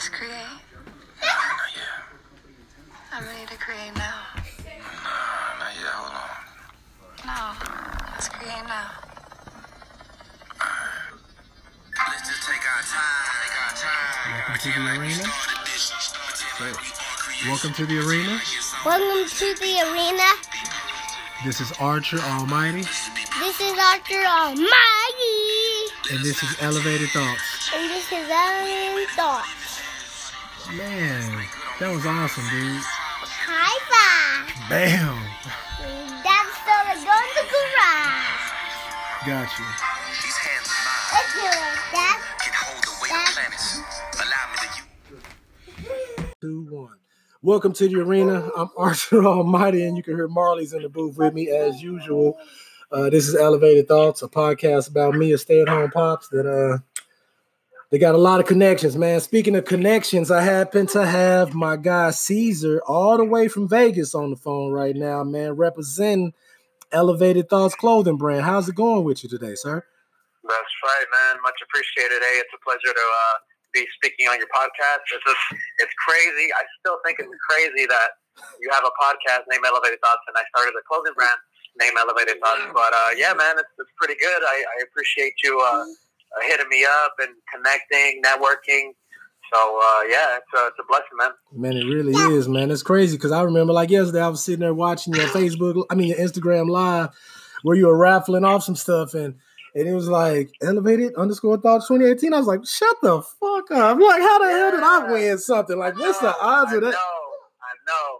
Let's create. Oh, not yet. I'm ready to create now. Nah, not yet. Hold on. No. Let's create now. Let's just take our time. Take our time. Welcome to the arena. Started this. Started it. We are creative. Welcome to the arena. Welcome to the arena. This is Archer Almighty, This is Archer Almighty. and this is Elevated Thoughts. And this is Ellen Thoughts. Man, that was awesome, dude. High five. Bam. That's still a go in the garage. Got you. These hands of mine Let's do it, Dad. can hold the weight of planets. Allow me to. Two, one. Welcome to the arena. I'm Archer Almighty, and you can hear Marley's in the booth with me as usual. Uh, this is Elevated Thoughts, a podcast about me, a stay-at-home pops that uh they got a lot of connections, man. Speaking of connections, I happen to have my guy Caesar all the way from Vegas on the phone right now, man, representing Elevated Thoughts clothing brand. How's it going with you today, sir? That's right, man. Much appreciated. Hey, it's a pleasure to uh, be speaking on your podcast. It's just, it's crazy. I still think it's crazy that you have a podcast named Elevated Thoughts, and I started a clothing brand named Elevated Thoughts. But uh, yeah, man, it's, it's pretty good. I, I appreciate you uh, uh, hitting me up and connecting, networking. So uh, yeah, it's a, it's a blessing, man. Man, it really is, man. It's crazy because I remember, like yesterday, I was sitting there watching your Facebook, I mean your Instagram live, where you were raffling off some stuff, and and it was like elevated underscore thoughts 2018. I was like, shut the fuck up! Like, how the hell did I win something? Like, what's the odds I of that? know, I know.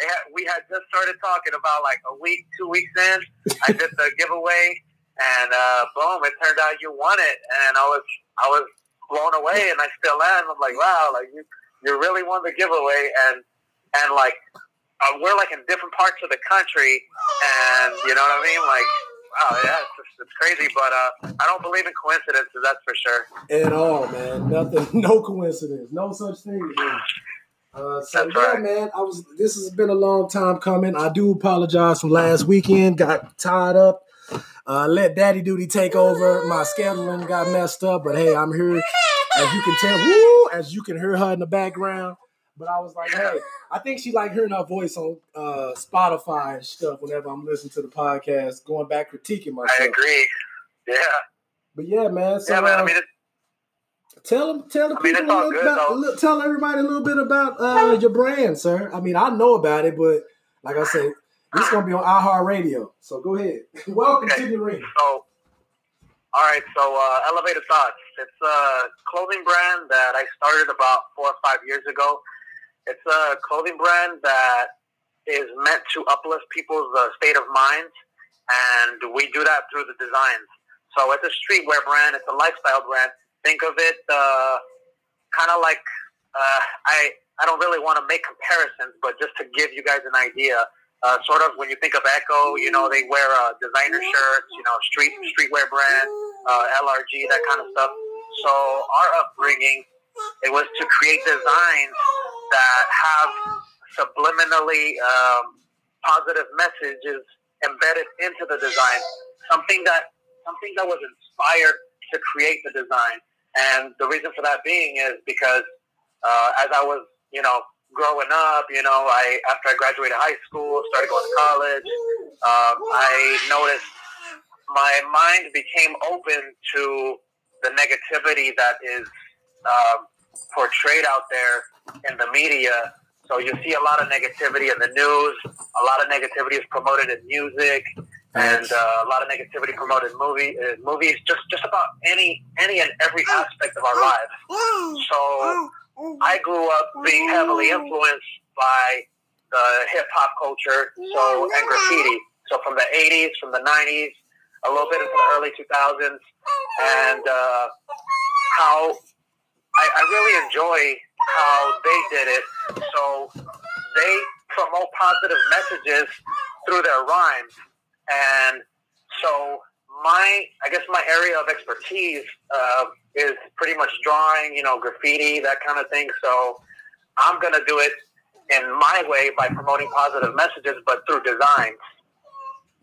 Had, we had just started talking about like a week, two weeks in. I did the giveaway, and uh, boom! It turned out you won it, and I was I was blown away, and I still am. I'm like, wow, like you you really won the giveaway, and and like uh, we're like in different parts of the country, and you know what I mean, like. Wow, yeah, it's, just, it's crazy, but uh, I don't believe in coincidences. That's for sure. At all, man. Nothing, no coincidence, no such thing. Man. Uh, so That's yeah, right. man. I was. This has been a long time coming. I do apologize from last weekend. Got tied up. Uh, let Daddy Duty take over. My scheduling got messed up, but hey, I'm here. As you can tell, woo, as you can hear her in the background. But I was like, hey, I think she like hearing our voice on uh, Spotify and stuff whenever I'm listening to the podcast, going back critiquing myself. I agree. Yeah. But yeah, man. So Yeah, man. I uh, mean, Tell them, tell the I mean, people a little good, about, tell everybody a little bit about uh, your brand, sir. I mean, I know about it, but like I said, this is gonna be on iHeartRadio. So go ahead. Welcome Okay. to the ring. So, all right. So, uh, Elevated Thoughts. It's a clothing brand that I started about four or five years ago. It's a clothing brand that is meant to uplift people's uh, state of mind, and we do that through the designs. So, it's a streetwear brand. It's a lifestyle brand. Think of it uh, kind of like uh, I. I don't really want to make comparisons, but just to give you guys an idea, uh, sort of when you think of Ecko, you know, they wear uh, designer shirts, you know, street streetwear brand, uh, LRG, that kind of stuff. So our upbringing, it was to create designs that have subliminally um, positive messages embedded into the design. Something that something that was inspired to create the design. And the reason for that being is because uh, as I was, you know, growing up, you know, I after I graduated high school, started going to college, um, I noticed my mind became open to the negativity that is um, portrayed out there in the media. So you see a lot of negativity in the news. A lot of negativity is promoted in music, and uh, a lot of negativity promoted in movie, uh, movies. Just just about any any and every aspect of our lives. So I grew up being heavily influenced by the hip hop culture, so and graffiti. So from the '80s, from the '90s, a little bit into the early 2000s, and uh, how I, I really enjoy how they did it. So they promote positive messages through their rhymes, and so my I guess my area of expertise uh, is pretty much drawing, you know, graffiti, that kind of thing. So I'm gonna do it in my way by promoting positive messages, but through design.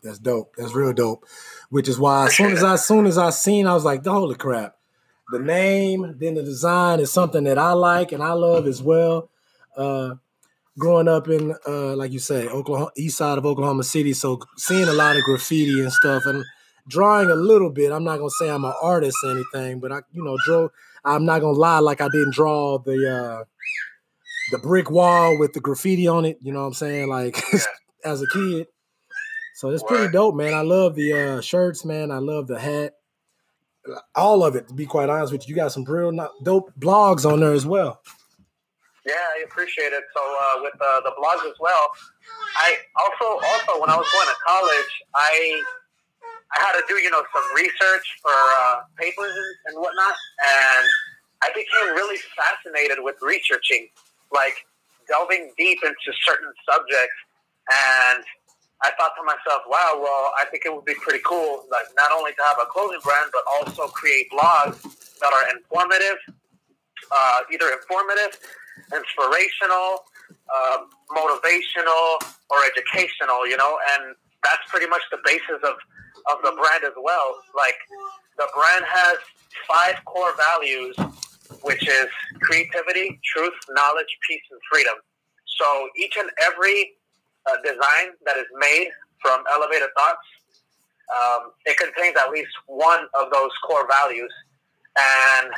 That's dope. That's real dope. Which is why as soon as I as soon as I seen, I was like, the holy crap. the name, then the design is something that I like and I love as well. Uh, growing up in, uh, like you say, Oklahoma, east side of Oklahoma City, so seeing a lot of graffiti and stuff, and drawing a little bit. I'm not gonna say I'm an artist or anything, but I, you know, draw. I'm not gonna lie, like I didn't draw the uh, the brick wall with the graffiti on it. You know what I'm saying? Like as a kid. So it's pretty dope, man. I love the uh, shirts, man. I love the hat. All of it, to be quite honest with you. You got some real dope blogs on there as well. Yeah, I appreciate it. So uh, with uh, the blogs as well, I also also when I was going to college, I I had to do you know some research for uh, papers and, whatnot, and I became really fascinated with researching, like delving deep into certain subjects, and I thought to myself, wow, well, I think it would be pretty cool, like not only to have a clothing brand, but also create blogs that are informative, uh, either informative, inspirational, uh, motivational, or educational, you know, and that's pretty much the basis of, of the brand as well. Like, the brand has five core values, which is creativity, truth, knowledge, peace, and freedom. So each and every uh, design that is made from Elevated Thoughts, um, it contains at least one of those core values. And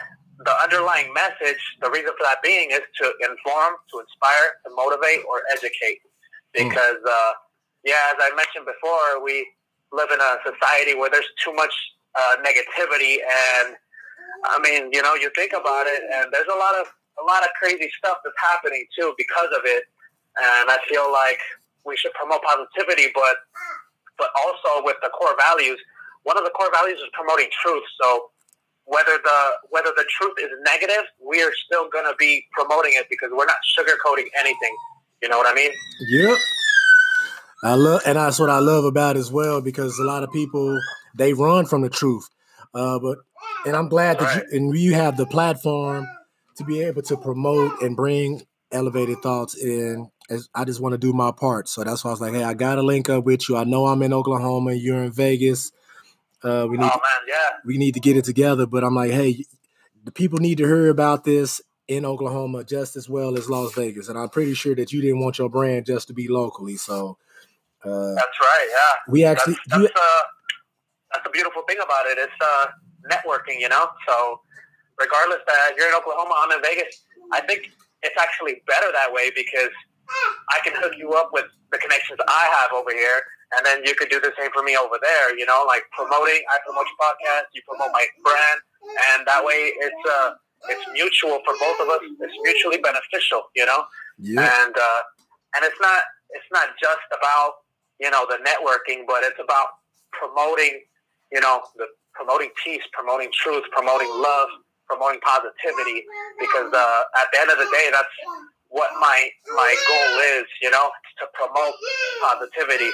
the underlying message, the reason for that being is to inform, to inspire, to motivate, or educate. Because, uh, yeah, as I mentioned before, we live in a society where there's too much uh, negativity, and I mean, you know, you think about it, and there's a lot of a lot of crazy stuff that's happening too because of it. And I feel like we should promote positivity, but but also with the core values. One of the core values is promoting truth. So whether the whether the truth is negative, we are still going to be promoting it because we're not sugarcoating anything. You know what I mean? Yep. I love, and that's what I love about as well because a lot of people they run from the truth. Uh, but and I'm glad that you, and you have the platform to be able to promote and bring elevated thoughts in. As I just want to do my part, so that's why I was like, hey, I got to link up with you. I know I'm in Oklahoma, you're in Vegas. Uh, we Oh need man, yeah. we need to get it together. But I'm like, hey, the people need to hear about this in Oklahoma just as well as Las Vegas, and I'm pretty sure that you didn't want your brand just to be locally. So uh, That's right. Yeah. we actually, that's, that's, uh, that's the beautiful thing about it. It's uh, networking, you know. So regardless that you're in Oklahoma, I'm in Vegas. I think it's actually better that way because I can hook you up with the connections I have over here, and then you could do the same for me over there. You know, like promoting. I promote your podcast, you promote my brand, and that way it's uh, it's mutual for both of us. It's mutually beneficial. You know yeah, and uh, and it's not it's not just about you know the networking, but it's about promoting you know the promoting peace, promoting truth, promoting love, promoting positivity. Because uh, at the end of the day, that's what my my goal is. You know, to promote positivity.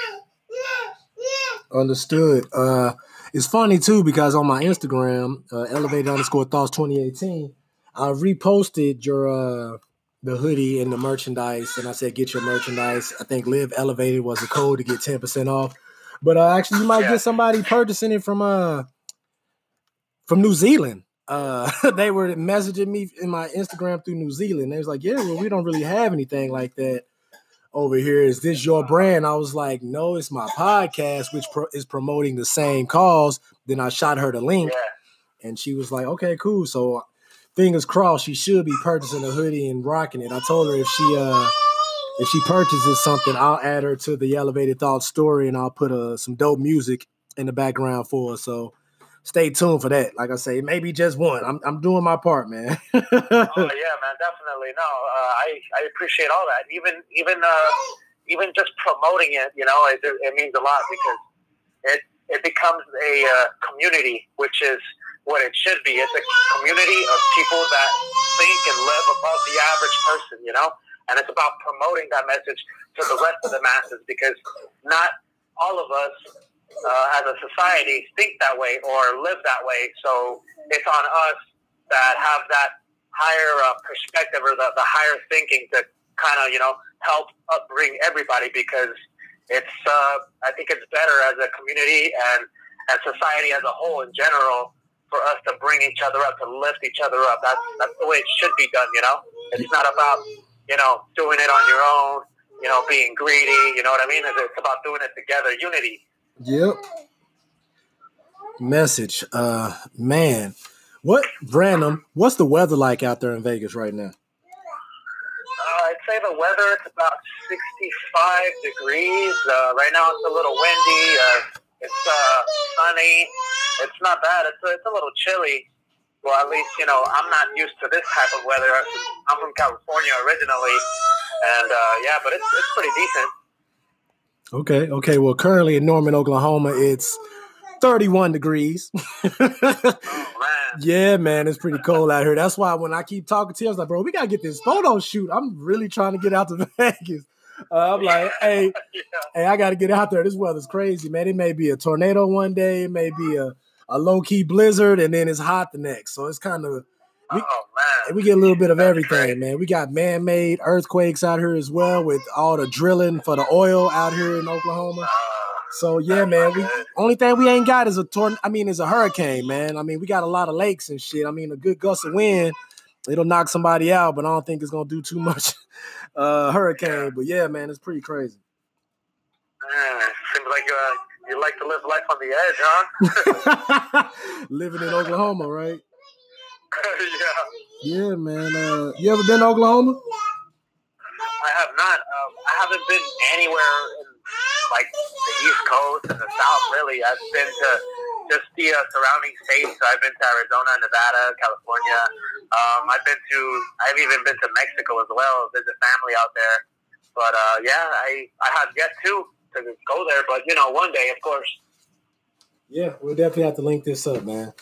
understood. Uh, it's funny too because on my Instagram, uh, elevated underscore thoughts 2018, I reposted your uh, the hoodie and the merchandise, and I said get your merchandise. I think live elevated was a code to get ten percent off. But uh, actually, you might Yeah. get somebody purchasing it from uh from New Zealand. Uh, they were messaging me in my Instagram through New Zealand. They was like, "Yeah, well, we don't really have anything like that over here. Is this your brand?" I was like, "No, it's my podcast, which pro- is promoting the same cause." Then I shot her the link, Yeah, and she was like, "Okay, cool." So, fingers crossed, she should be purchasing a hoodie and rocking it. I told her if she uh if she purchases something, I'll add her to the Elevated Thought story, and I'll put uh, some dope music in the background for her. So. Stay tuned for that. Like I say, maybe just one. I'm I'm doing my part, man. oh yeah, man, definitely. No, uh, I I appreciate all that. Even even uh, even just promoting it, you know, it, it means a lot because it it becomes a uh, community, which is what it should be. It's a community of people that think and live above the average person, you know. And it's about promoting that message to the rest of the masses because not all of us uh, as a society think that way or live that way. So it's on us that have that higher uh, perspective or the, the higher thinking to kind of, you know, help upbring everybody because it's, uh, I think it's better as a community and, and society as a whole in general for us to bring each other up, to lift each other up. That's that's the way it should be done. You know, it's not about you know doing it on your own. You know, being greedy. You know what I mean? It's about doing it together. Unity. Yep. Message. Uh man. What random, what's the weather like out there in Vegas right now? Uh, I'd say the weather it's about 65 degrees. Uh, right now it's a little windy. Uh, it's uh, sunny. It's not bad. It's a, it's a little chilly. Well, at least you know I'm not used to this type of weather. I'm from California originally, and uh, yeah, but it's it's pretty decent. Okay, okay. Well, currently in Norman, Oklahoma, it's 31 degrees. Oh man. yeah, man, it's pretty cold out here. That's why when I keep talking to you, I was like, bro, we gotta get this photo shoot. I'm really trying to get out to Vegas. Uh, I'm like, hey, yeah. hey, I gotta get out there. This weather's crazy, man. It may be a tornado one day, it may be a, a low key blizzard, and then it's hot the next. So it's kind of we, Oh man. we get a little bit of That's everything, man. We got man made earthquakes out here as well with all the drilling for the oil out here in Oklahoma. Uh, So yeah, man. We only thing we ain't got is a torn. I mean, is a hurricane, man. I mean, we got a lot of lakes and shit. I mean, a good gust of wind, it'll knock somebody out, but I don't think it's gonna do too much. Uh, hurricane, but yeah, man, it's pretty crazy. man, seems like uh, you like to live life on the edge, huh? Living in Oklahoma, right? yeah. Yeah, man. Uh, you ever been to Oklahoma? I have not. Um, I haven't been anywhere in like the East Coast and the South. Really, I've been to just the uh, surrounding states. I've been to Arizona, Nevada, California. Um, I've been to. I've even been to Mexico as well. Visit family out there. But uh, yeah, I I have yet to to go there. But you know, one day, of course. Yeah, we'll definitely have to link this up, man.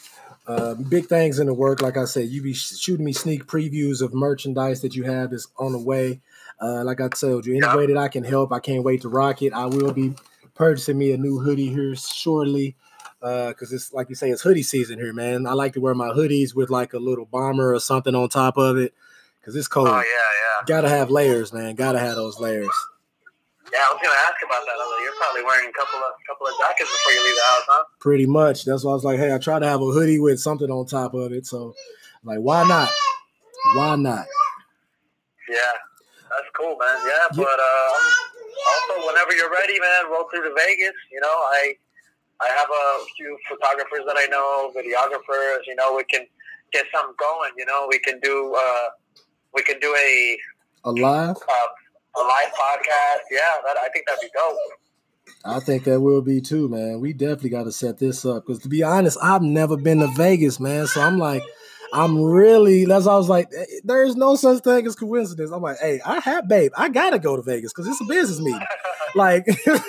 Uh, big things in the work. Like I said, you be shooting me sneak previews of merchandise that you have that's on the way. Uh, like I told you, any Yeah. way that I can help, I can't wait to rock it. I will be purchasing me a new hoodie here shortly because it's like you say, it's hoodie season here, man. I like to wear my hoodies with like a little bomber or something on top of it because it's cold. Oh yeah, yeah, Gotta have layers, man. Gotta have those layers. yeah. I was gonna ask about that. Although you're probably wearing a couple of couple of jackets before you leave the house, huh? Pretty much. That's why I was like, hey, I try to have a hoodie with something on top of it. So, like, why not? Why not? Yeah, that's cool, man. Yeah, Yeah. but uh, also whenever you're ready, man, roll through to Vegas. You know, I I have a few photographers that I know, videographers. You know, we can get something going. You know, we can do uh, we can do a Alive? uh, a live podcast. Yeah, that I think that'd be dope. I think that will be too, man. We definitely got to set this up because, to be honest, I've never been to Vegas, man. So I'm like, I'm really. That's I was like, eh, there's no such thing as coincidence. I'm like, hey, I have, babe, I gotta go to Vegas because it's a business meeting. Like, Yeah.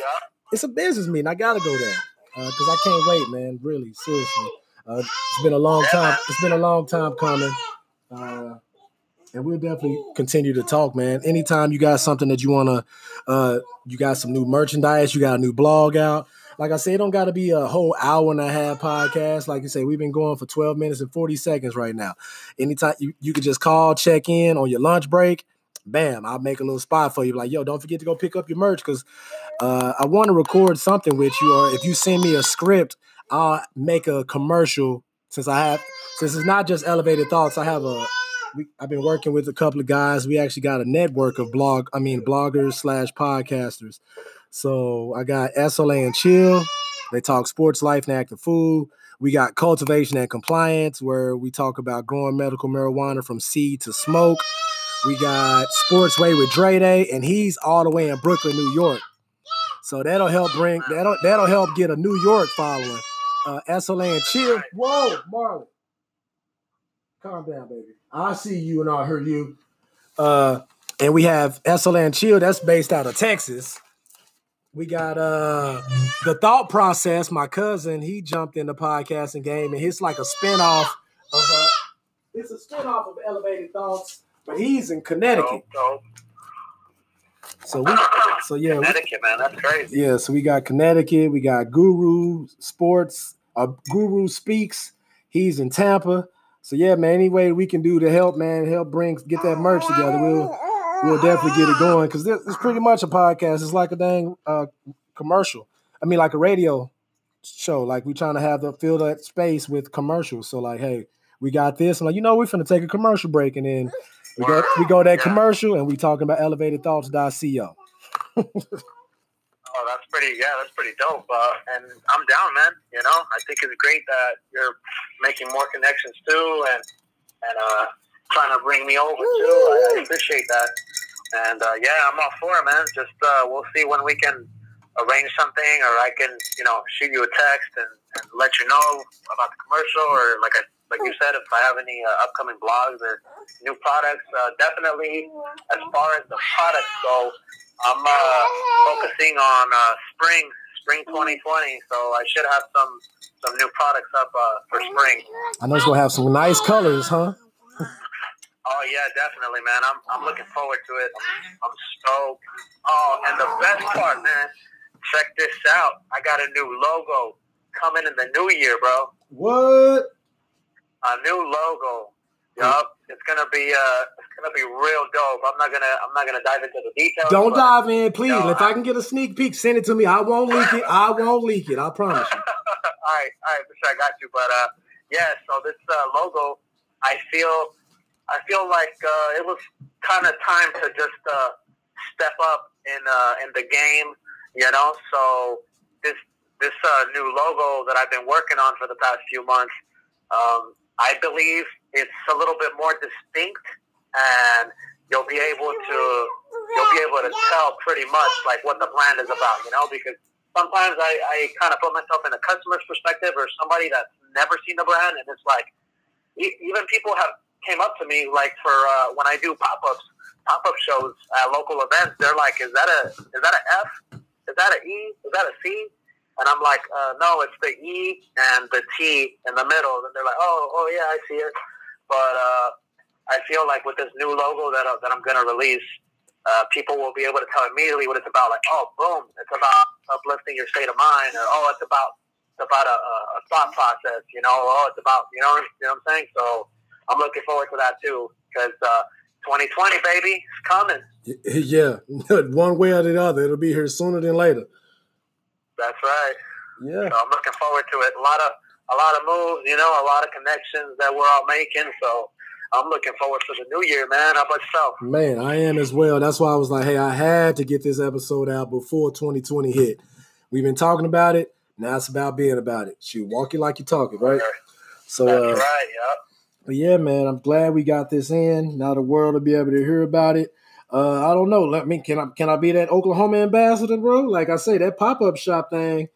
it's a business meeting. I gotta go there because I can't wait, man. Really, seriously. Uh, it's been a long time. It's been a long time coming. Uh, and we'll definitely continue to talk, man. Anytime you got something that you wanna, uh, you got some new merchandise, you got a new blog out. Like I said, it don't got to be a whole hour and a half podcast. Like you say, we've been going for 12 minutes and 40 seconds right now. Anytime you, you could just call, check in on your lunch break. Bam, I'll make a little spot for you. Like, yo, don't forget to go pick up your merch because uh, I want to record something with you. Or if you send me a script, I'll make a commercial. Since I have, since it's not just elevated thoughts, I have a. We, I've been working with a couple of guys. We actually got a network of blog, I mean bloggers slash podcasters. So I got SLA and Chill. They talk sports, life, and active food. We got cultivation and compliance, where we talk about growing medical marijuana from seed to smoke. We got Sportsway with Dre Day, and he's all the way in Brooklyn, New York. So that'll help bring that'll that'll help get a New York following. Uh, SLA and Chill. Whoa, Marlon. Calm down, baby. I see you and I heard you. Uh, and we have SLA and Chill, that's based out of Texas. We got uh the thought process. My cousin, he jumped in the podcasting game, and it's like a spinoff of uh, it's a spinoff of Elevated Thoughts, but he's in Connecticut. Dope, dope. So we, so yeah, we, Connecticut, man, that's crazy. yeah. So we got Connecticut. We got Guru Sports. Uh, Guru speaks. He's in Tampa. So yeah, man. Any way we can do to help, man, help bring get that merch together. We'll we'll definitely get it going because it's pretty much a podcast. It's like a dang uh, commercial. I mean, like a radio show. Like we're trying to have the fill that space with commercials. So like, hey, we got this. I'm like, you know, we're gonna take a commercial break, and then we go we go that Yeah. commercial, and we talking about elevatedthoughts.co. Oh, that's pretty. Yeah, that's pretty dope. Uh, and I'm down, man. You know, I think it's great that you're making more connections too, and and uh, trying to bring me over too. I, I appreciate that. And uh, yeah, I'm all for it, man. Just uh, we'll see when we can arrange something, or I can, you know, shoot you a text and, and let you know about the commercial, or like I like you said, if I have any uh, upcoming blogs or new products. Uh, definitely, as far as the products go, I'm uh, focusing on uh, spring, spring 2020. So I should have some some new products up uh, for spring. I know it's gonna have some nice colors, huh? Oh yeah, definitely, man. I'm I'm looking forward to it. I'm, I'm stoked. Oh, and the best part, man. Check this out. I got a new logo coming in the new year, bro. What? A new logo. Yup. It's gonna be uh, it's gonna be real dope. I'm not gonna I'm not gonna dive into the details. Don't but- dive in, please. No, if I can get a sneak peek, send it to me. I won't leak it. I won't leak it. I promise you. all right, all right, for sure, I got you. But uh, yeah, so this uh, logo, I feel, I feel like uh, it was kind of time to just uh, step up in uh, in the game, you know. So this this uh, new logo that I've been working on for the past few months, um, I believe it's a little bit more distinct, and you'll be able to you'll be able to tell pretty much like what the brand is about, you know, because sometimes I, I kind of put myself in a customer's perspective or somebody that's never seen the brand, and it's like even people have came up to me like for uh, when I do pop ups, pop up shows at local events. They're like, "Is that a is that a F? Is that a E? Is that a C?" And I'm like, uh, "No, it's the E and the T in the middle." And they're like, "Oh, oh yeah, I see it." But uh, I feel like with this new logo that uh, that I'm gonna release, uh, people will be able to tell immediately what it's about. Like, oh, boom, it's about uplifting your state of mind, or oh, it's about it's about a, a a thought process. You know, oh, it's about you know, you know what I'm saying. So I'm looking forward to that too, because uh, 2020, baby, it's coming. Yeah, one way or the other, it'll be here sooner than later. That's right. Yeah. So I'm looking forward to it. A lot of a lot of moves, you know, a lot of connections that we're all making. So I'm looking forward to the new year, man. How about yourself? Man, I am as well. That's why I was like, hey, I had to get this episode out before 2020 hit. We've been talking about it. Now it's about being about it. Shoot, walk it like you talk it, right? So, That's uh, right. Yep. but yeah, man, I'm glad we got this in. Now the world will be able to hear about it. Uh, I don't know. Let me can I can I be that Oklahoma ambassador, bro? Like I say, that pop up shop thing,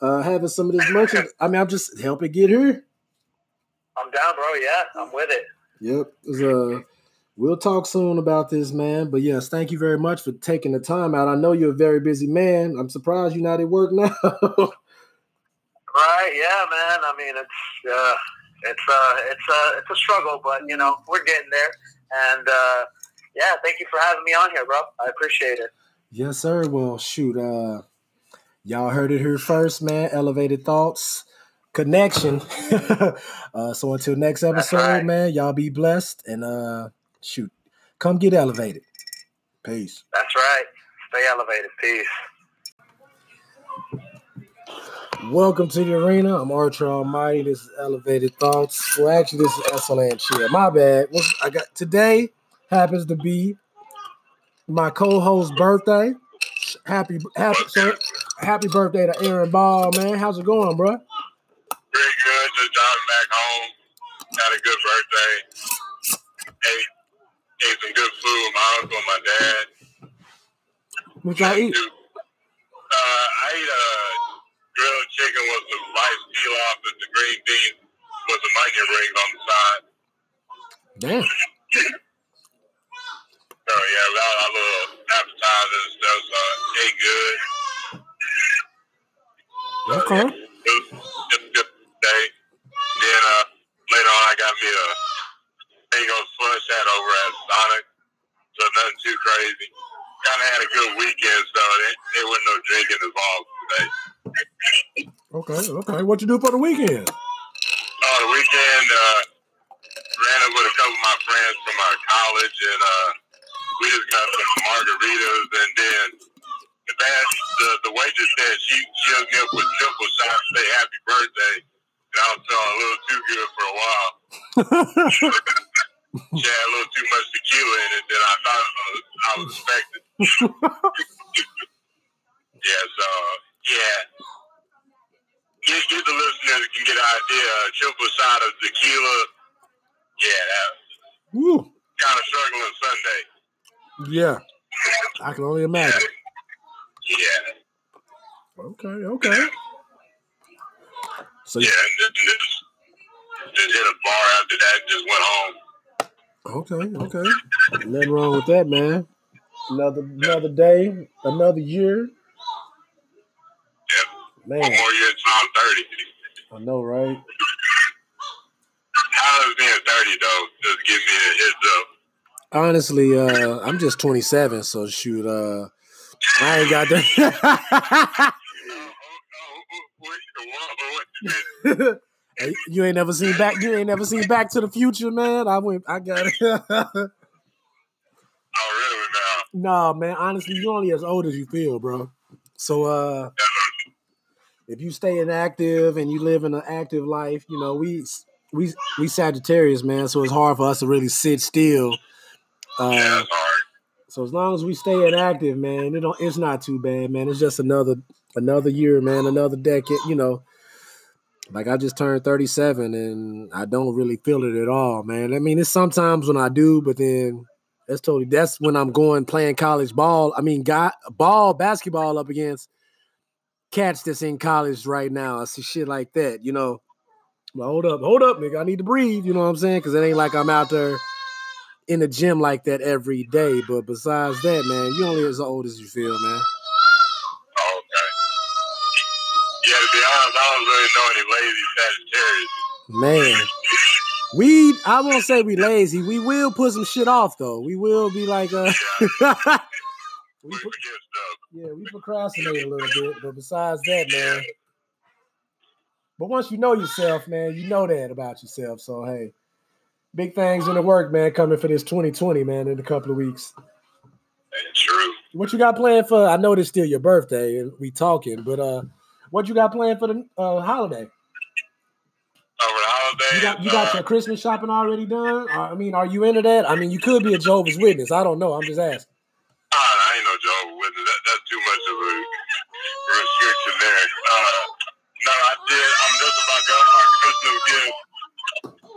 uh, having some of this merchandise. I mean, I'm just helping get here. I'm down, bro. Yeah, I'm with it. Yep. It's, uh, we'll talk soon about this, man. But yes, thank you very much for taking the time out. I know you're a very busy man. I'm surprised you're not at work now. Right? Yeah, man. I mean, it's uh, it's uh, it's uh, it's a struggle, but you know, we're getting there. And uh, yeah, thank you for having me on here, bro. I appreciate it. yes, sir. Well, shoot. Uh, y'all heard it here first, man. Elevated thoughts. Connection. uh, so until next episode, right. man, y'all be blessed and uh shoot. Come get elevated. Peace. That's right. Stay elevated. Peace. Welcome to the arena. I'm Archer Almighty. This is Elevated Thoughts. Well, actually, this is SLN Chill. My bad. What's- I got today happens to be my co-host's birthday. Happy, happy, sir, happy birthday to Aaron Ball, man. How's it going, bro? Pretty good. Just driving back home. Had a good birthday. Ate, ate some good food with my uncle and my dad. What y'all eat? Uh, I ate a grilled chicken with some rice pilaf and the green beans with some onion rings on the side. Damn. So yeah, we had our little appetizers and stuff. So I ate good. So, Okay. yeah, it was just a good day. Then uh, later on, I got me a Lego slingshot over at Sonic. So nothing too crazy. Kind of had a good weekend, so there, there wasn't no drinking involved today. Okay. Okay. What you do for the weekend? On the weekend, uh, ran up with a couple of my friends from our college, and uh, we just got some margaritas, and then the the the, the waitress said she she hooked up with triple shots to say happy birthday, and I was feeling a little too good for a while. She had a little too much tequila in it than I thought I was, I was expecting. yeah, so yeah. Get, get the listeners can get an idea. Triple shot of tequila. Yeah, that Woo. kind of struggling Sunday. Yeah. I can only imagine. Yeah, Okay, okay. So yeah. Just, just, just hit a bar after that. and Just went home. okay, okay. Nothing wrong with that, man. Another another day, another year. Yep. One Man, more year till I'm thirty. I know, right? How is being thirty though? Just give me a heads up. Honestly, uh, I'm just 27, so shoot, uh, I ain't got that. You ain't never seen back. You ain't never seen Back to the Future, man. I went. I got it. oh, really now? nah, man. Honestly, you're only as old as you feel, bro. So, uh, if you stay inactive and you live in an active life, you know we we we Sagittarius, man. So it's hard for us to really sit still. Yeah, Uh, it's hard. so as long as we stay inactive, man, it don't. It's not too bad, man. It's just another another year, man. Another decade. You know, like I just turned 37 and I don't really feel it at all, man. I mean, it's sometimes when I do, but then that's totally that's when I'm going playing college ball. I mean, got ball basketball up against cats that's in college right now. I see shit like that, you know. Well, hold up, hold up, nigga. I need to breathe. You know what I'm saying? Because it ain't like I'm out there in the gym like that every day. But besides that, man, you only as old as you feel, man. Okay. Yeah, to be honest, I don't really know any lazy Sagittarius. Man, we I won't say we lazy. We will put some shit off though. We will be like uh we We pro- yeah, we procrastinate a little bit, but besides that, man. But once you know yourself, man, you know that about yourself. So hey, big things in the work, man, coming for this 2020, man, in a couple of weeks. True. What you got planned for? I know it's still your birthday and we talking, but uh what you got planned for the uh, holiday? Over the holidays, You got you got uh, your Christmas shopping already done? I mean, are you into that? I mean, you could be a Jehovah's Witness. I don't know. I'm just asking. Ah, I ain't no Jehovah's Witness. That, that's too much of a restriction there. Uh, no, I did. I'm just about done my Christmas gift.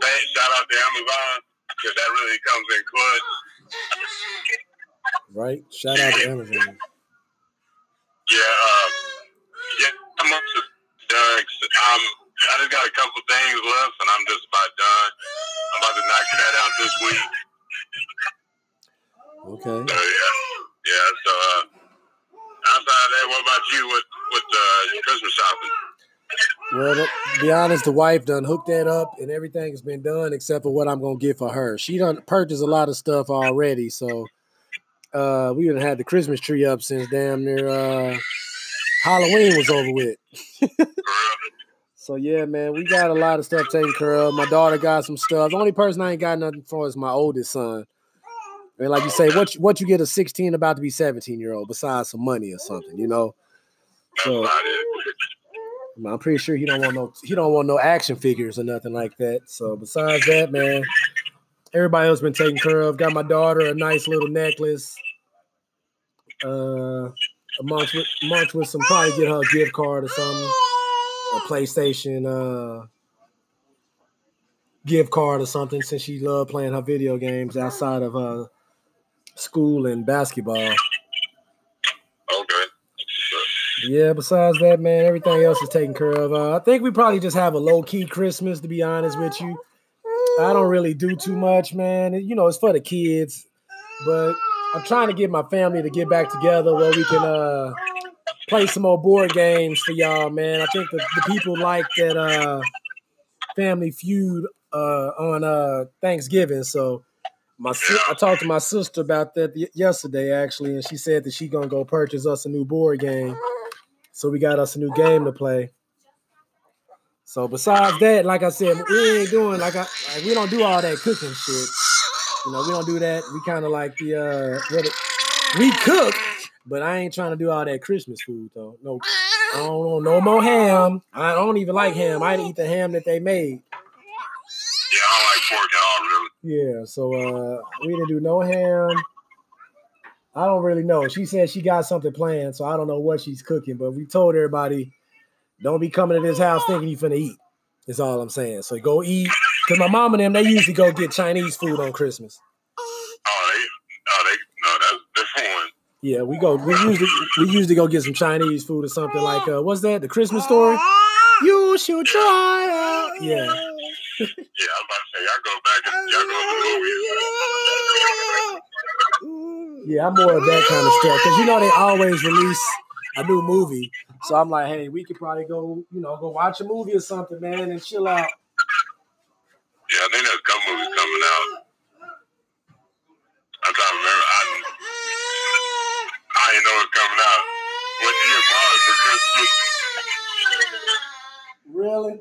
Thanks, shout out to Amazon because that really comes in clutch. Right? Shout out to Amazon. Yeah, uh, yeah, I'm up to done. Um, I just got a couple things left, and I'm just about done. I'm about to knock that out this week. Okay. So yeah, yeah. So uh, outside of that, what about you with with uh, Christmas shopping? Well, to be honest, the wife done hooked that up and everything has been done except for what I'm gonna get for her. She done purchased a lot of stuff already, so uh we done had the Christmas tree up since damn near uh Halloween was over with. So yeah, man, we got a lot of stuff taken care of. My daughter got some stuff. The only person I ain't got nothing for is my oldest son. And like you say, what you, what you get a 16 about to be 17 year old besides some money or something, you know? So about it. I'm pretty sure he don't want no he don't want no action figures or nothing like that. So besides that, man, everybody else been taken care of. Got my daughter a nice little necklace. Uh amongst with with some probably get her a gift card or something. A PlayStation uh gift card or something since she loved playing her video games outside of uh school and basketball. Yeah, besides that, man, everything else is taken care of. Uh, I think we probably just have a low key Christmas, to be honest with you. I don't really do too much, man. You know, it's for the kids, but I'm trying to get my family to get back together where we can uh, play some more board games for y'all, man. I think the, the people like that uh, Family Feud uh, on uh, Thanksgiving, so. My I talked to my sister about that yesterday actually, and she said that she gonna go purchase us a new board game. So we got us a new game to play. So besides that, like I said, we ain't doing like I like we don't do all that cooking shit. You know, we don't do that. We kind of like the uh what it, we cook, But I ain't trying to do all that Christmas food though. No, I don't want no more ham. I don't even like ham. I didn't eat the ham that they made. Yeah, I don't like pork at all, really. Yeah, so uh we didn't do no ham. I don't really know. She said she got something planned, so I don't know what she's cooking. But we told everybody, don't be coming to this house thinking you finna eat. Is all I'm saying. So go eat. Cause my mom and them, they usually go get Chinese food on Christmas. Oh, they, oh, they, no, that's different one. Yeah, we go. We usually we usually go get some Chinese food or something like uh, what's that? The Christmas story. You should try. it. Yeah, Yeah, I was about to say, y'all go back and y'all go to the movies. Yeah. I'm more of that kind of stuff because you know they always release a new movie. So I'm like, hey, we could probably go, you know, go watch a movie or something, man, and chill out. Yeah, I think there's a couple movies coming out. I'm trying to remember. I, I didn't know what's coming out. What do you buy for Christmas? Really,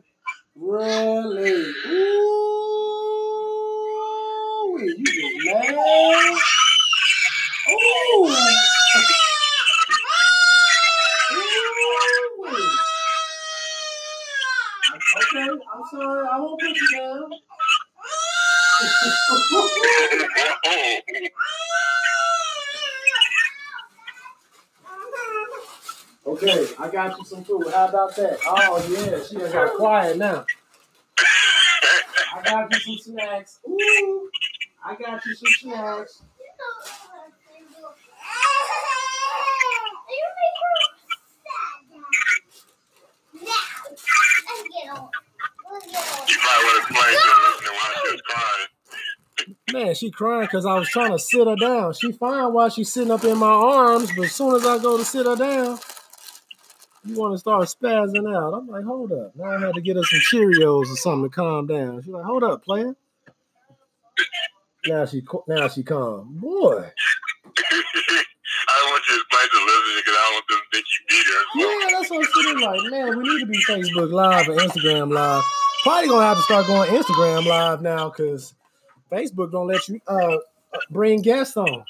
really. Ooh, you get mad. Ooh. Ooh. Okay, I'm sorry. I won't put you down. okay, I got you some food. How about that? Oh yeah, she done got quiet now. I got you some snacks. Ooh, I got you some snacks. you probably would have played to listening while she was crying. Man, she crying because I was trying to sit her down. She fine while she's sitting up in my arms, but as soon as I go to sit her down, you want to start spazzing out. I'm like, hold up. Now I had to get her some Cheerios or something to calm down. She's like, hold up, player. Now she now she calm. Boy. I don't want you to explain to listening because I don't want them to think you beat her. Yeah, that's what I'm sitting like. Man, we need to be Facebook Live and Instagram Live. Probably gonna have to start going Instagram Live now because Facebook don't let you uh bring guests on.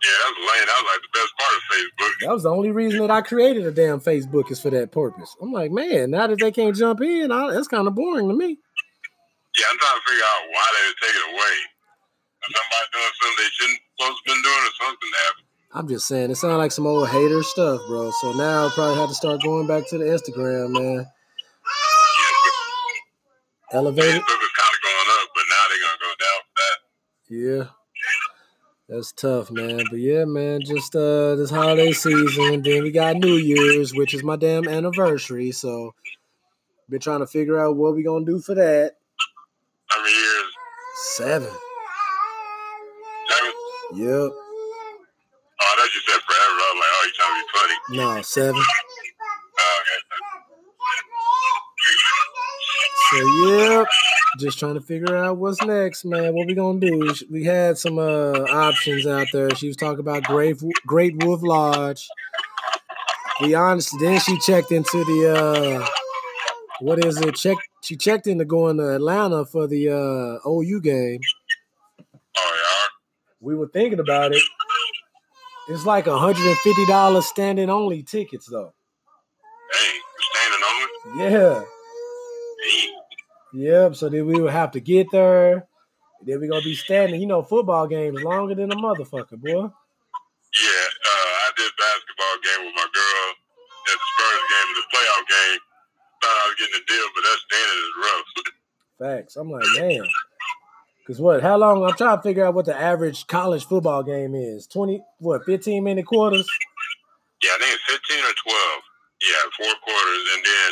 Yeah, that was lame. That was like the best part of Facebook. That was the only reason that I created a damn Facebook is for that purpose. I'm like, man, now that they can't jump in, I, that's kind of boring to me. Yeah, I'm trying to figure out why they would take it away. Somebody doing something they shouldn't supposed to been doing or something happened. I'm just saying, it sounds like some old hater stuff, bro. So now I'll probably have to start going back to the Instagram, man. Yeah, Elevated. Facebook was kind of going up, but now they're gonna go down for that. Yeah. That's tough, man. But yeah, man, just uh this holiday season. Then we got New Year's, which is my damn anniversary. So been trying to figure out what we gonna do for that. How many years? Seven. Seven? Yep. Oh, I thought you said forever. I was like, oh, you trying to be funny. No, seven. Oh, okay. So yep. Just trying to figure out what's next, man. What we gonna do? We had some uh options out there. She was talking about Great Great Wolf Lodge. Be honest, then she checked into the uh what is it? Check she checked into going to Atlanta for the uh OU game. Oh, We were thinking about it. It's like $150 standing only tickets though. Hey, standing on it? Yeah. Yep. So then we would have to get there. Then we gonna be standing. You know, football games longer than a motherfucker, boy. Yeah, uh, I did basketball game with my girl at the Spurs game, the playoff game. Thought I was getting a deal, but that standing is rough. Facts. I'm like, man. Cause what? How long? I'm trying to figure out what the average college football game is. Twenty, what? Fifteen minute quarters. yeah, I think it's 15 or 12. Yeah, four quarters. And then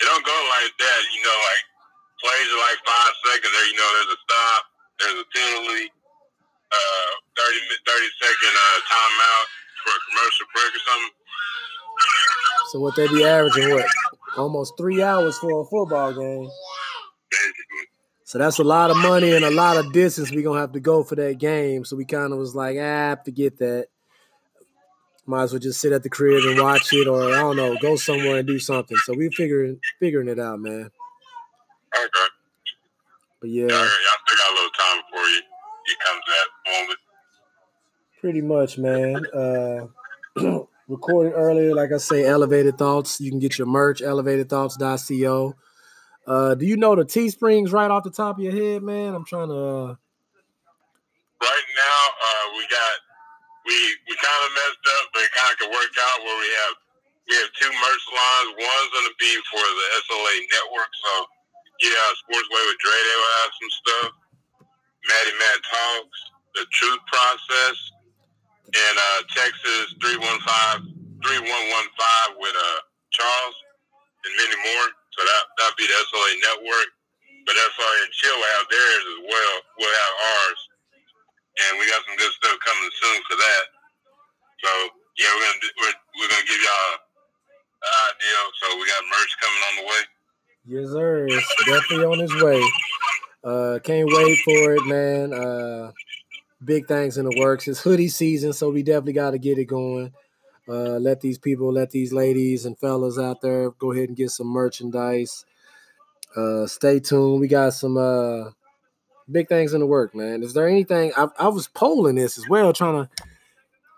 it don't go like that. You know, like like five seconds. There, you know, there's a stop, there's a penalty, uh, 30, 30 second uh, timeout for a commercial break or something. So what they be averaging? What? Almost three hours for a football game. Basically. So that's a lot of money and a lot of distance we gonna have to go for that game. So we kind of was like, ah, forget that. Might as well just sit at the crib and watch it, or I don't know, go somewhere and do something. So we figuring figuring it out, man. Okay. But Yeah, I still got a little time before you, you come to that moment. pretty much, man. Uh, recorded earlier. Like I say, Elevated Thoughts. You can get your merch, elevatedthoughts.co. Uh, do you know the Teesprings right off the top of your head, man? I'm trying to. Uh, Right now, uh, we got we we kind of messed up, but it kind of can work out where we have we have two merch lines. One's going to be for the SLA network, so yeah, Sportsway with Dre, they will have some stuff. Maddie Matt Talks, The Truth Process, and uh, Texas 315, 3115 with uh, Charles and many more. So that, that'll be the SLA network. But SLA and Chill will have theirs as well. We'll have ours. And we got some good stuff coming soon for that. So, yeah, we're going to we're, we're gonna give y'all an idea. So we got merch coming on the way. Yes, sir. It's definitely on his way. Uh, can't wait for it, man. Uh, big things in the works. It's hoodie season, so we definitely got to get it going. Uh, let these people, let these ladies and fellas out there go ahead and get some merchandise. Uh, stay tuned. We got some uh, big things in the work, man. Is there anything? I, I was polling this as well, trying to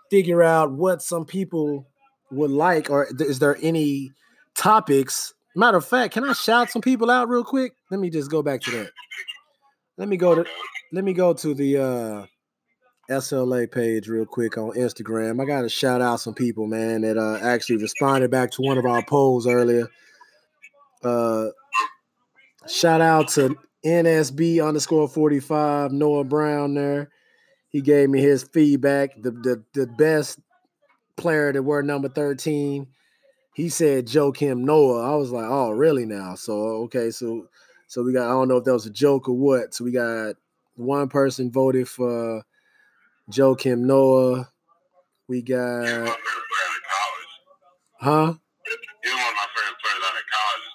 figure out what some people would like, or is there any topics? Matter of fact, can I shout some people out real quick? Let me just go back to that. Let me go to let me go to the uh SLA page real quick on Instagram. I got to shout out some people, man, that uh, actually responded back to one of our polls earlier. Uh, shout out to NSB underscore 45, Noah Brown there. He gave me his feedback. The, the, the best player that were number 13. He said Joakim Noah. I was like, oh, really now? So, okay, so so we got, I don't know if that was a joke or what. So we got one person voted for Joakim Noah. We got, my favorite player out of college. huh? He was one of my favorite players out of college.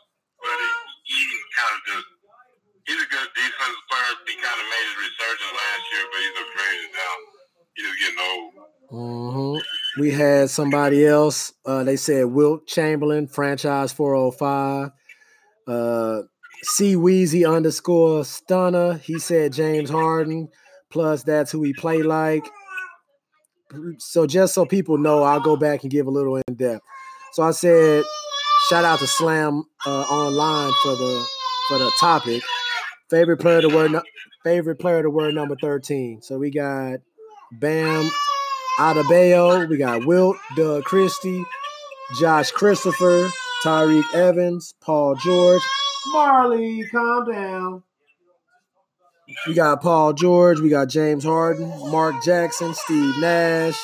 But he, he kind of just, he's a good defensive player. He kind of made his resurgence last year, but he's a crazy now. He's just getting old. hmm We had somebody else. Uh, they said Wilt Chamberlain, franchise 405. Uh, C Weezy underscore stunner. He said James Harden. Plus, that's who he play like. So just so people know, I'll go back and give a little in depth. So I said, shout out to Slam uh, online for the for the topic. Favorite player to word nu- favorite player to word number 13. So we got Bam Adebayo, we got Wilt, Doug Christie, Josh Christopher, Tyreke Evans, Paul George. Marley, calm down. We got Paul George, we got James Harden, Mark Jackson, Steve Nash,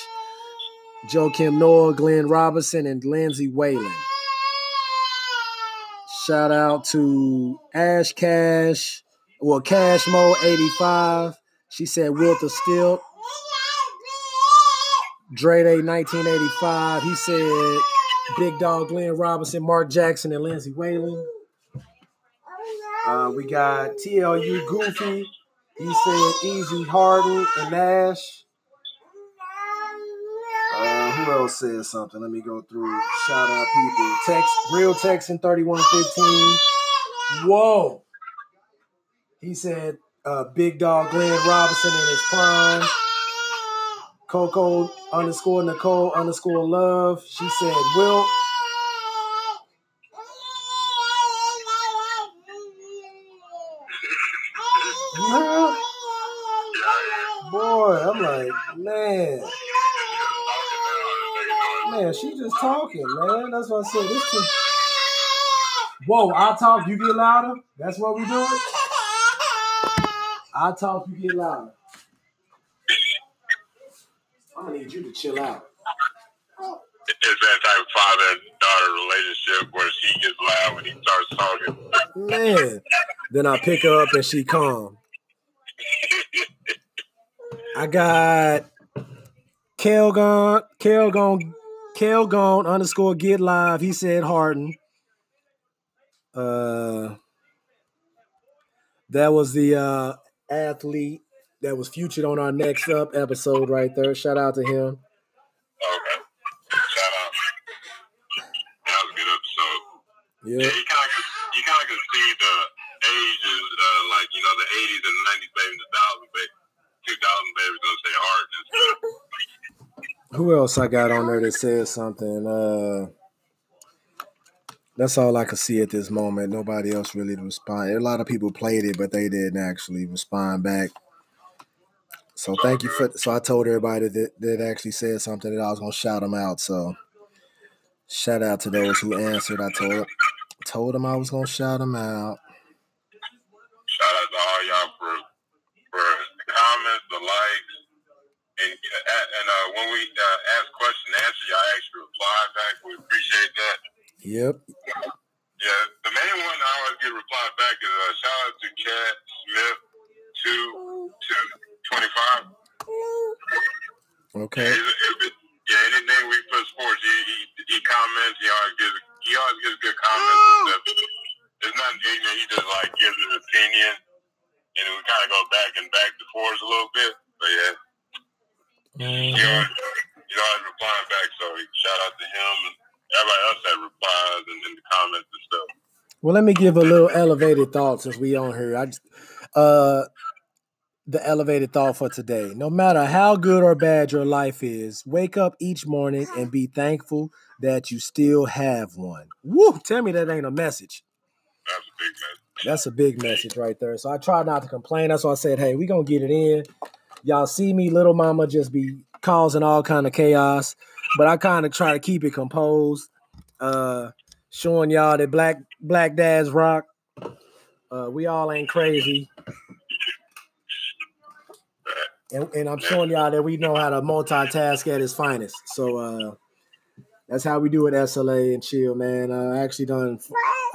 Joakim Noah, Glenn Robinson, and Lindsay Whalen. Shout out to Ash Cash, well, Cashmo 85. She said Wilt the Stilt. Dre Day 1985. He said Big Dog Glenn Robinson, Mark Jackson, and Lindsay Whalen. Uh, we got TLU Goofy. He said Easy Harden and Nash. Uh, who else said something? Let me go through. Shout out people. Text Real Texan 3115. Whoa. He said uh, Big Dog Glenn Robinson in his prime. Coco underscore Nicole underscore love. She said Will. Heard? Boy, I'm like, man. Man, she just talking, man. That's what I said. This thing. Whoa, I talk, you get louder. That's what we doing. I talk, you get louder. I'm gonna need you to chill out. It's that type of father and daughter relationship where she gets loud when he starts talking. Man. Then I pick her up and she calm. I got Kelgon, Kelgon, Kelgon underscore get live. He said Harden. Uh, that was the uh, athlete that was featured on our next up episode right there. Shout out to him. Okay. Shout out. That was a good episode. Yeah. Yeah, you kind of you kind of can see the ages, uh, like you know the '80s and the '90s baby, the thousand baby, 2000 baby, gonna say hard and stuff. Who else I got on there that said something? Uh, that's all I could see at this moment. Nobody else really responded. A lot of people played it, but they didn't actually respond back. So thank you for. So I told everybody that that actually said something that I was gonna shout them out. So shout out to those who answered. I told told them I was gonna shout them out. Shout out to all y'all for for the comments, the likes, and and uh, when we uh, ask question and answer, y'all actually reply back. We appreciate that. Yep. Yeah, the main one I always get reply back is uh, shout out to Cat Smith two two twenty five. Okay. Yeah, anything we put sports, he, he he comments. He always gives he always gives good comments and stuff. It's not ignorant. He just like gives his opinion, and we kind of go back and back and forth a little bit. But yeah, he Mhm. always, he's always replying back. So shout out to him and everybody else that replies and in the comments and stuff. Well, let me give a little elevated thought since we on here. I just, uh, the elevated thought for today. No matter how good or bad your life is, wake up each morning and be thankful that you still have one. Woo! Tell me that ain't a message. That's a big message. That's a big message right there. So I try not to complain. That's why I said, hey, we gonna get it in. Y'all see me, little mama, just be causing all kind of chaos, but I kind of try to keep it composed, uh, showing y'all that black black dads rock. Uh, we all ain't crazy, and, and I'm showing y'all that we know how to multitask at its finest. So uh, that's how we do it, SLA and chill, man. Uh, I actually done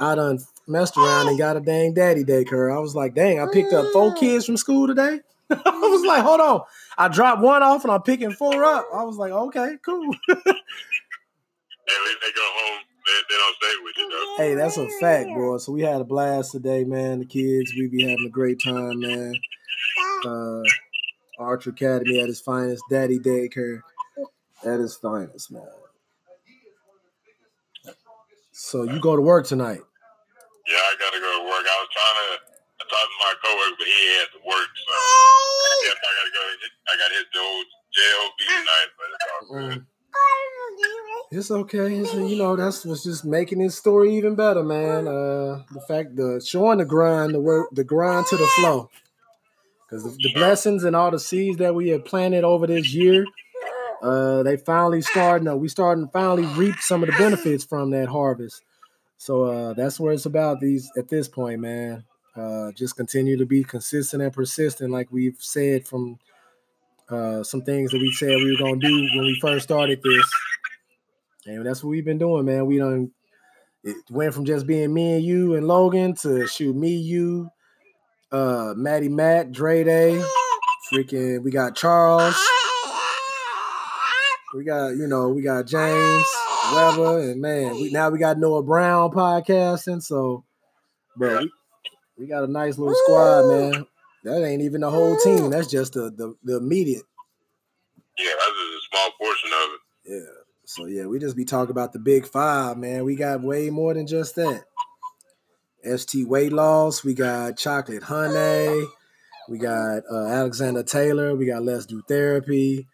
I done messed around and got a dang daddy day daycare. I was like, dang, I picked up four kids from school today. I was like, hold on. I dropped one off and I'm picking four up. I was like, okay, cool. At least they go home. They, they don't stay with you though. hey, that's a fact, boy. So we had a blast today, man. The kids, we be having a great time, man. Uh, Archer Academy at its finest, daddy daycare at its finest, man. So you go to work tonight. Yeah, I gotta go to work. I was trying to. I talked to my coworker, but he had to work, so I guess I gotta go. I got hit the old JOB tonight, but it's all good. Mm. It's okay. It's, you know, that's what's just making this story even better, man. Uh, the fact the showing the grind, the work, the grind to the flow, because the, the blessings and all the seeds that we have planted over this year, uh, they finally starting. Uh, we starting to finally reap some of the benefits from that harvest. So uh, that's where it's about these at this point, man. Uh, just continue to be consistent and persistent, like we've said from uh, some things that we said we were gonna do when we first started this. And that's what we've been doing, man. We done it went from just being me and you and Logan to shoot me, you, uh, Maddie Matt, Dre Day, freaking we got Charles, we got, you know, we got James, Weber, and man, we now we got Noah Brown podcasting. So bro, we, we got a nice little squad, man. That ain't even the whole team. That's just the the, the immediate. Yeah, that's just a small portion of it. Yeah. So yeah, we just be talking about the big five, man. We got way more than just that. ST weight loss. We got chocolate honey. We got uh, Alexander Taylor. We got let's do therapy.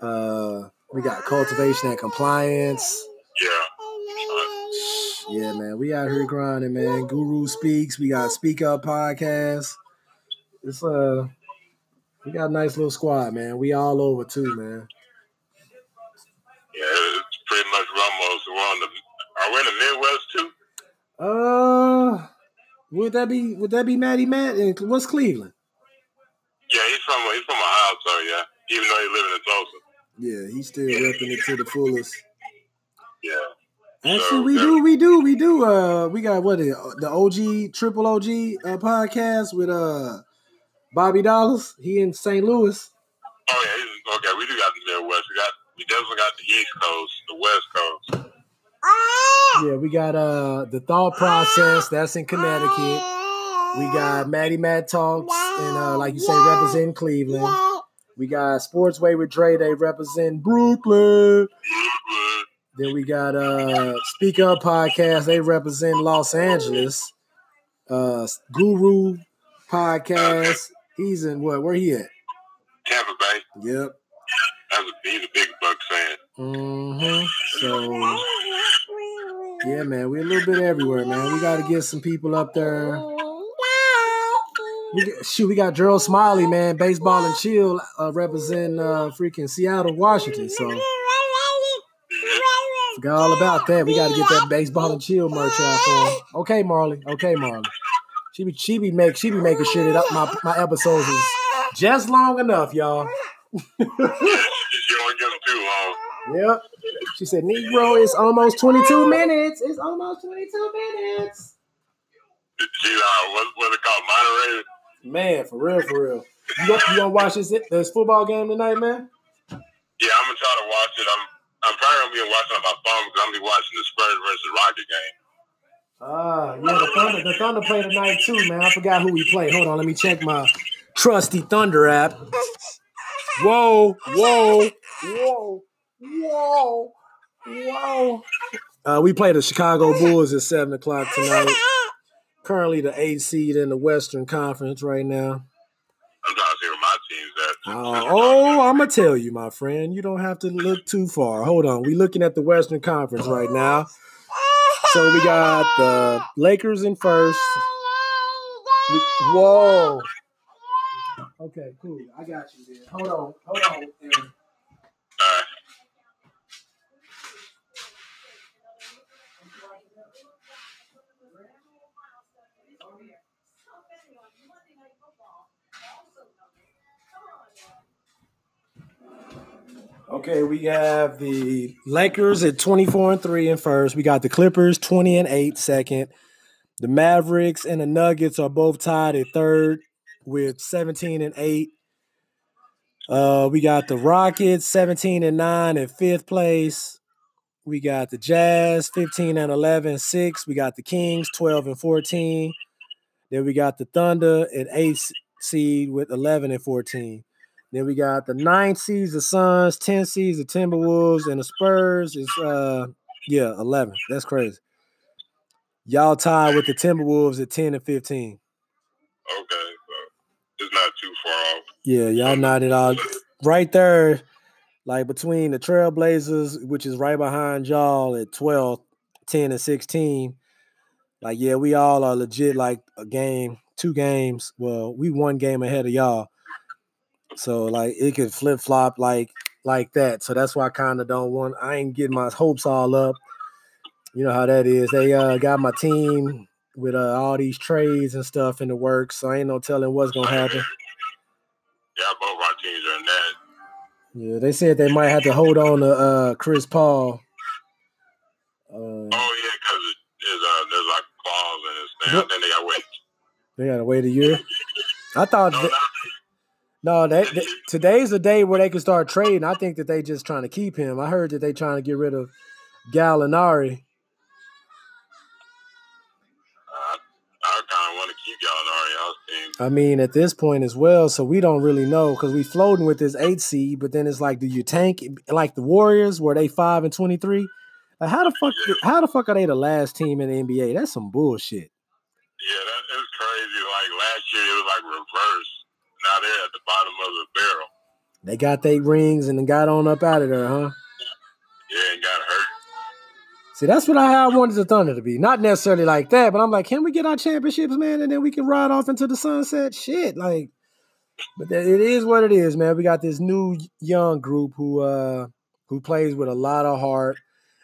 Uh, we got cultivation and compliance. Yeah. Yeah, man. We out here grinding, man. Guru speaks. We got Speak Up podcast. It's uh, we got a nice little squad, man. We all over too, man. Yeah, it's pretty much. So we're on the. Are we in the Midwest too? Uh, would that be would that be Maddie Matt? And what's Cleveland? Yeah, he's from he's from Ohio, so yeah. Even though he's living in Tulsa. Yeah, he's still repping it to the fullest. Yeah. Actually, So, we yeah. do, we do, we do. Uh, we got what is the OG Triple OG uh, podcast with uh Bobby Dollars. He in St. Louis. Oh yeah, he's, okay. We do got the Midwest. We got we definitely got the East Coast, the West Coast. Yeah, we got uh the Thought Process. That's in Connecticut. We got Maddie Matt Talks and uh, like you say, representing Cleveland. We got Sportsway with Dre. They represent Brooklyn. Then we got uh Speak Up Podcast. They represent Los Angeles. Uh Guru Podcast. He's in what? Where he at? Tampa Bay. Yep. That's a, he's a big Bucks fan. Mm-hmm. So yeah, man, we're a little bit everywhere, man. We got to get some people up there. We shoot, we got Gerald Smiley, man, baseball and chill, uh, representing uh, freaking Seattle, Washington. So forgot all about that. We got to get that baseball and chill merch out for him. Okay, Marley. Okay, Marley. She be she be make she be making sure that my my episodes is just long enough, y'all. Get them too long. Yep. She said, Negro, it's almost 22 minutes. It's almost 22 minutes. She's uh, what what it called moderated. Man, for real, for real. You gonna, you gonna watch this this football game tonight, man? Yeah, I'm gonna try to watch it. I'm I'm probably gonna be watching on my phone because I'm gonna be watching the Spurs versus Rocket game. Ah, yeah, the Thunder, the Thunder play tonight too, man. I forgot who we play. Hold on, let me check my trusty Thunder app. Whoa, whoa, whoa, whoa, whoa. Uh, we play the Chicago Bulls at seven o'clock tonight. Currently the eight seed in the Western Conference right now. I'm trying to see where my team's at. Uh, oh, I'm gonna tell you, my friend. You don't have to look too far. Hold on, we're looking at the Western Conference right now. So we got the Lakers in first. We- whoa. Okay, cool. I got you there. Hold on, hold on. Okay, we have the Lakers at 24 and 3 in first. We got the Clippers 20 and 8 second. The Mavericks and the Nuggets are both tied at third with 17 and 8. Uh, we got the Rockets 17 and 9 in fifth place. We got the Jazz 15 and 11 six. We got the Kings 12 and 14. Then we got the Thunder at 8 seed with 11 and 14. Then we got the ninth seeds, the Suns, 10 seeds, the Timberwolves, and the Spurs is uh yeah, 11. That's crazy. Y'all tied with the Timberwolves at 10 and 15. okay, so it's not too far off. Yeah, y'all not at all right there, like between the Trailblazers, which is right behind y'all at 12, 10, and 16. Like, yeah, we all are legit like a game, two games. Well, we one game ahead of y'all. So like it could flip flop like like that. So that's why I kind of don't want I ain't getting my hopes all up. You know how that is. They uh got my team with uh, all these trades and stuff in the works. So I ain't no telling what's gonna happen. Yeah, both our teams are in that. Yeah, they said they might have to hold on to uh Chris Paul. Uh, Oh yeah, because there's uh there's like clause in his thing. Then they got wait. they gotta wait a year. I thought No, th- no, they, they- today's the day where they can start trading. I think that they just trying to keep him. I heard that they trying to get rid of Gallinari. uh, I kind of want to keep Gallinari. I mean, at this point as well, so we don't really know because we floating with this eight seed, but then it's like, do you tank like the Warriors? Were they five and twenty three? Like, how the fuck? How the fuck are they the last team in the NBA? That's some bullshit. Yeah, that is crazy. Like last year, it was like reverse. Now they're at the bottom of the barrel. They got their rings and then got on up out of there, huh? Yeah, and got hurt. See, that's what I, I wanted the Thunder to be. Not necessarily like that, but I'm like, can we get our championships, man, and then we can ride off into the sunset? Shit, like, but it is what it is, man. We got this new young group who uh who plays with a lot of heart.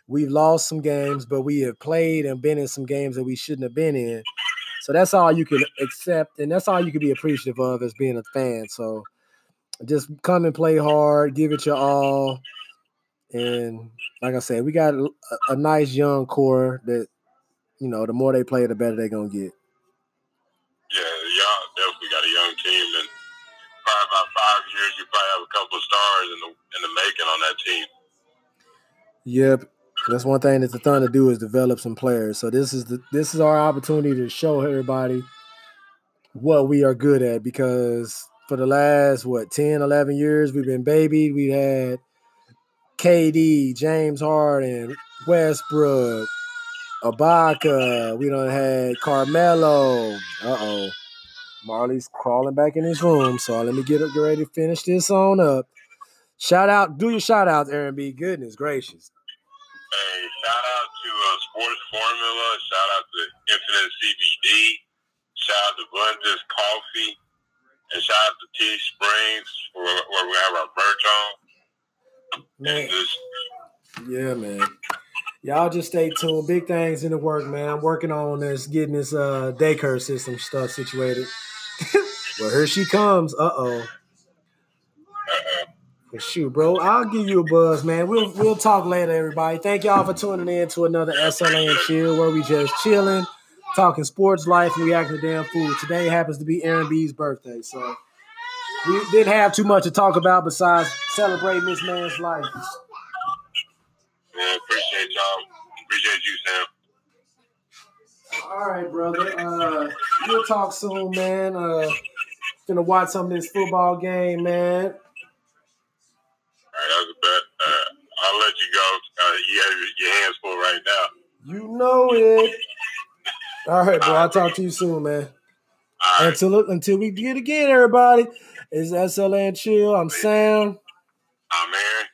We've lost some games, but we have played and been in some games that we shouldn't have been in. So that's all you can accept, and that's all you can be appreciative of as being a fan. So just come and play hard, give it your all, and like I said, we got a, a nice young core that you know. The more they play, the better they're gonna get. Yeah, y'all definitely got a young team, and probably about five years, you probably have a couple of stars in the in the making on that team. Yep. That's one thing that the Thunder to do is develop some players. So this is the this is our opportunity to show everybody what we are good at because for the last what 10, 11 years we've been babied. We had KD, James Harden, Westbrook, Ibaka. We done had Carmelo. Uh-oh. Marley's crawling back in his room. So let me get, up, get ready to finish this on up. Shout out, do your shout outs, Aaron B. Goodness gracious. Shout out to uh, Sports Formula. Shout out to Infinite CBD. Shout out to Bundes Coffee. And shout out to T Springs where, where we have our merch on. Man, just, yeah, man. Y'all just stay tuned. Big things in the work, man. I'm working on this, getting this uh daycare system stuff situated. well, here she comes. Uh oh. Well, shoot, bro. I'll give you a buzz, man. We'll we'll talk later, everybody. Thank y'all for tuning in to another SLA and Chill, where we just chilling, talking sports, life, and reacting to damn food. Today happens to be Aaron B's birthday, so we didn't have too much to talk about besides celebrating this man's life. yeah, appreciate y'all. Appreciate you, Sam. All right, brother. Uh, we'll talk soon, man. Uh, gonna watch some of this football game, man. Right, that was a bet. Uh, I'll let you go. Uh, you have your- hands full right now. You know it. All right, bro. I'll talk to you soon, man. All right. Until until we get again, everybody. It's SLA and Chill. I'm Sam, I'm Aaron.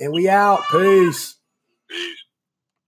and we out. Peace. Peace.